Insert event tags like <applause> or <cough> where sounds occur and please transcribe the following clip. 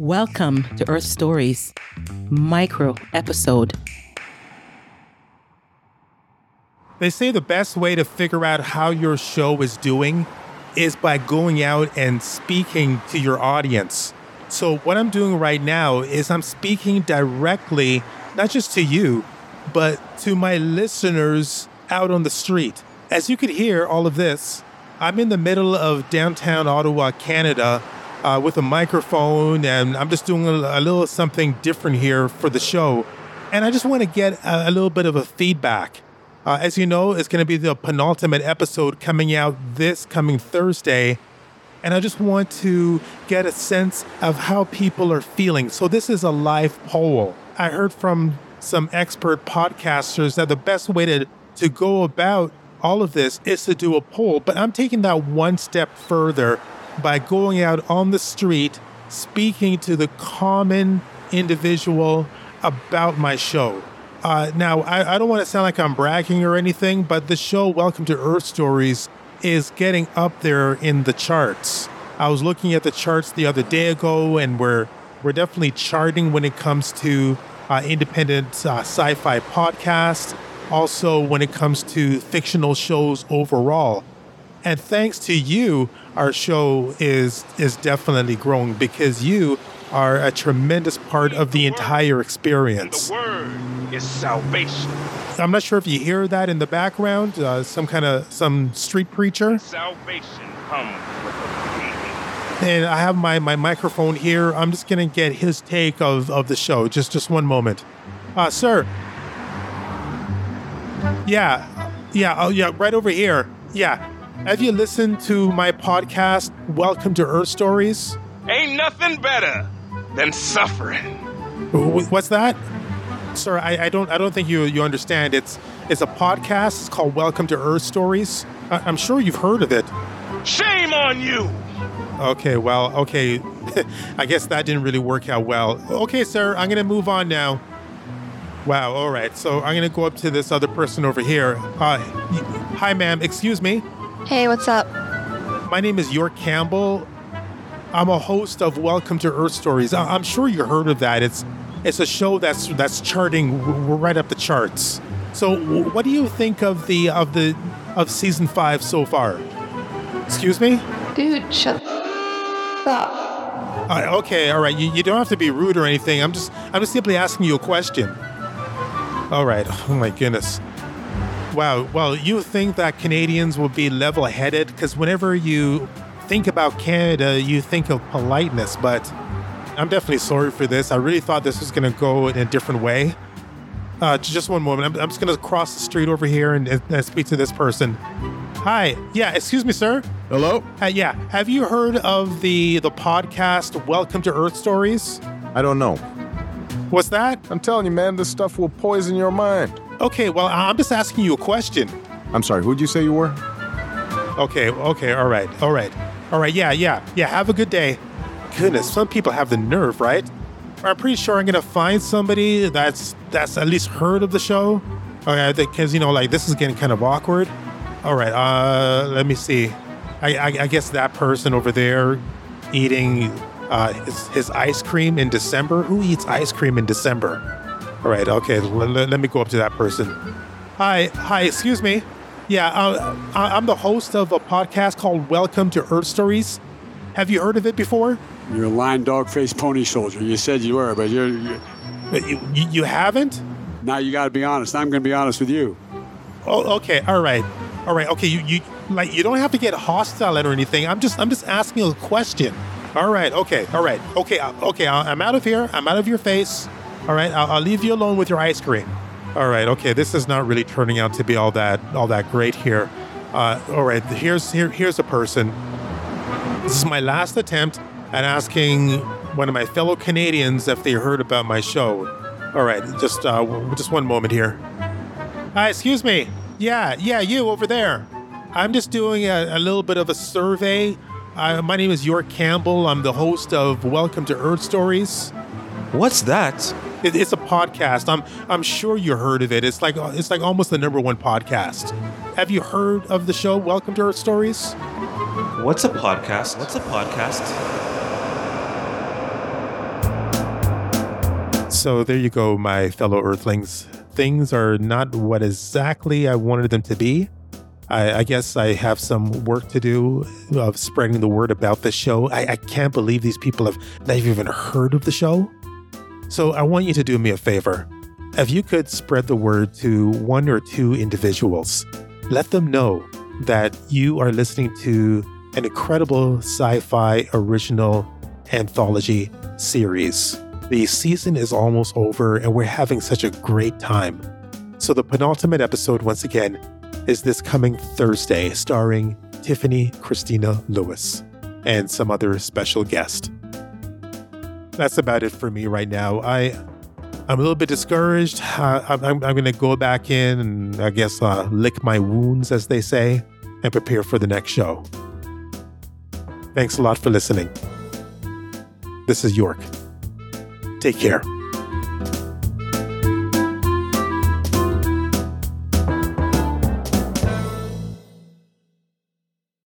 Welcome to Earth Stories, micro episode. They say the best way to figure out how your show is doing is by going out and speaking to your audience. So, what I'm doing right now is I'm speaking directly, not just to you, but to my listeners out on the street. As you could hear all of this, I'm in the middle of downtown Ottawa, Canada, uh, with a microphone, and I'm just doing a, a, little something different here for the show. And I just want to get a, a little bit of a feedback. Uh, as you know, it's going to be the penultimate episode coming out this coming Thursday. And I just want to get a sense of how people are feeling. So, this is a live poll. I heard from some expert podcasters that the best way to, to go about all of this is to do a poll, but I'm taking that one step further by going out on the street, speaking to the common individual about my show. Uh, now, I, I don't want to sound like I'm bragging or anything, but the show, Welcome to Earth Stories, is getting up there in the charts. I was looking at the charts the other day ago, and we're we're definitely charting when it comes to uh, independent uh, sci-fi podcasts. Also, when it comes to fictional shows overall. And thanks to you, our show is is definitely growing because you are a tremendous part of the entire experience. The word is salvation. I'm not sure if you hear that in the background, uh, some kind of some street preacher. Salvation comes with and I have my, my microphone here. I'm just gonna get his take of, of the show. Just just one moment, uh, sir. Yeah, yeah, oh yeah, right over here. Yeah, have you listened to my podcast, Welcome to Earth Stories? Ain't nothing better than suffering. What's that? Sir, I, I don't I don't think you you understand. It's it's a podcast. It's called Welcome to Earth Stories. I, I'm sure you've heard of it. Shame on you! Okay, well, okay. <laughs> I guess that didn't really work out well. Okay, sir, I'm gonna move on now. Wow, all right. So I'm gonna go up to this other person over here. Uh, hi, ma'am. Excuse me. Hey, what's up? My name is York Campbell. I'm a host of Welcome to Earth Stories. I'm sure you heard of that. It's it's a show that's that's charting right up the charts. So, what do you think of the of the of season five so far? Excuse me, dude. Shut up. Uh, okay, all right. You, you don't have to be rude or anything. I'm just I'm just simply asking you a question. All right. Oh my goodness. Wow. Well, you think that Canadians will be level headed because whenever you think about Canada, you think of politeness, but I'm definitely sorry for this. I really thought this was going to go in a different way. Uh, just one moment. I'm, I'm just going to cross the street over here and, and, speak to this person. Hi. Yeah. Excuse me, sir. Hello. Uh, yeah. Have you heard of the the podcast Welcome to Earth Stories? I don't know. What's that? I'm telling you, man. This stuff will poison your mind. Okay, well, I'm just asking you a question. I'm sorry, who'd you say you were? Okay, okay, all right, all right. All right, yeah, yeah, yeah, have a good day. Goodness, some people have the nerve, right? I'm pretty sure I'm gonna find somebody that's that's at least heard of the show. Okay, because you know, like this is getting kind of awkward. All right, uh, let me see. I, I, I guess that person over there eating uh, his, his ice cream in December. Who eats ice cream in December? All right. Okay. Let, let me go up to that person. Hi. Hi. Excuse me. Yeah. Uh, I'm the host of a podcast called Welcome to Earth Stories. Have you heard of it before? You're a lying dog faced pony soldier. You said you were, but you're. you're... You, you haven't? Now you got to be honest. I'm going to be honest with you. Oh, okay. All right. All right. Okay. You, you like you don't have to get hostile or anything. I'm just I'm just asking a question. All right. Okay. All right. Okay. Uh, okay. I'm out of here. I'm out of your face. All right, I'll, I'll leave you alone with your ice cream. All right, okay, this is not really turning out to be all that all that great here. Uh, all right, here's here, here's a person. This is my last attempt at asking one of my fellow Canadians if they heard about my show. All right, just uh, just one moment here. Hi, excuse me. Yeah, yeah, you over there. I'm just doing a, a little bit of a survey. Uh, my name is York Campbell. I'm the host of Welcome to Earth Stories. What's that? It, it's a podcast. I'm I'm sure you heard of it. It's like it's like almost the number one podcast. Have you heard of the show Welcome to Earth Stories? What's a podcast? What's a podcast? So there you go, my fellow Earthlings. Things are not what exactly I wanted them to be. I, I guess I have some work to do of spreading the word about this show. I, I can't believe these people have not even heard of the show. So I want you to do me a favor. If you could spread the word to one or two individuals, let them know that you are listening to an incredible sci fi original anthology series. The season is almost over and we're having such a great time. So, the penultimate episode, once again, is this coming Thursday, starring Tiffany Christina Lewis and some other special guest. That's about it for me right now. I I'm a little bit discouraged. I'm, I'm, I'm going to go back in and I guess uh, lick my wounds, as they say, and prepare for the next show. Thanks a lot for listening. This is York. Take care.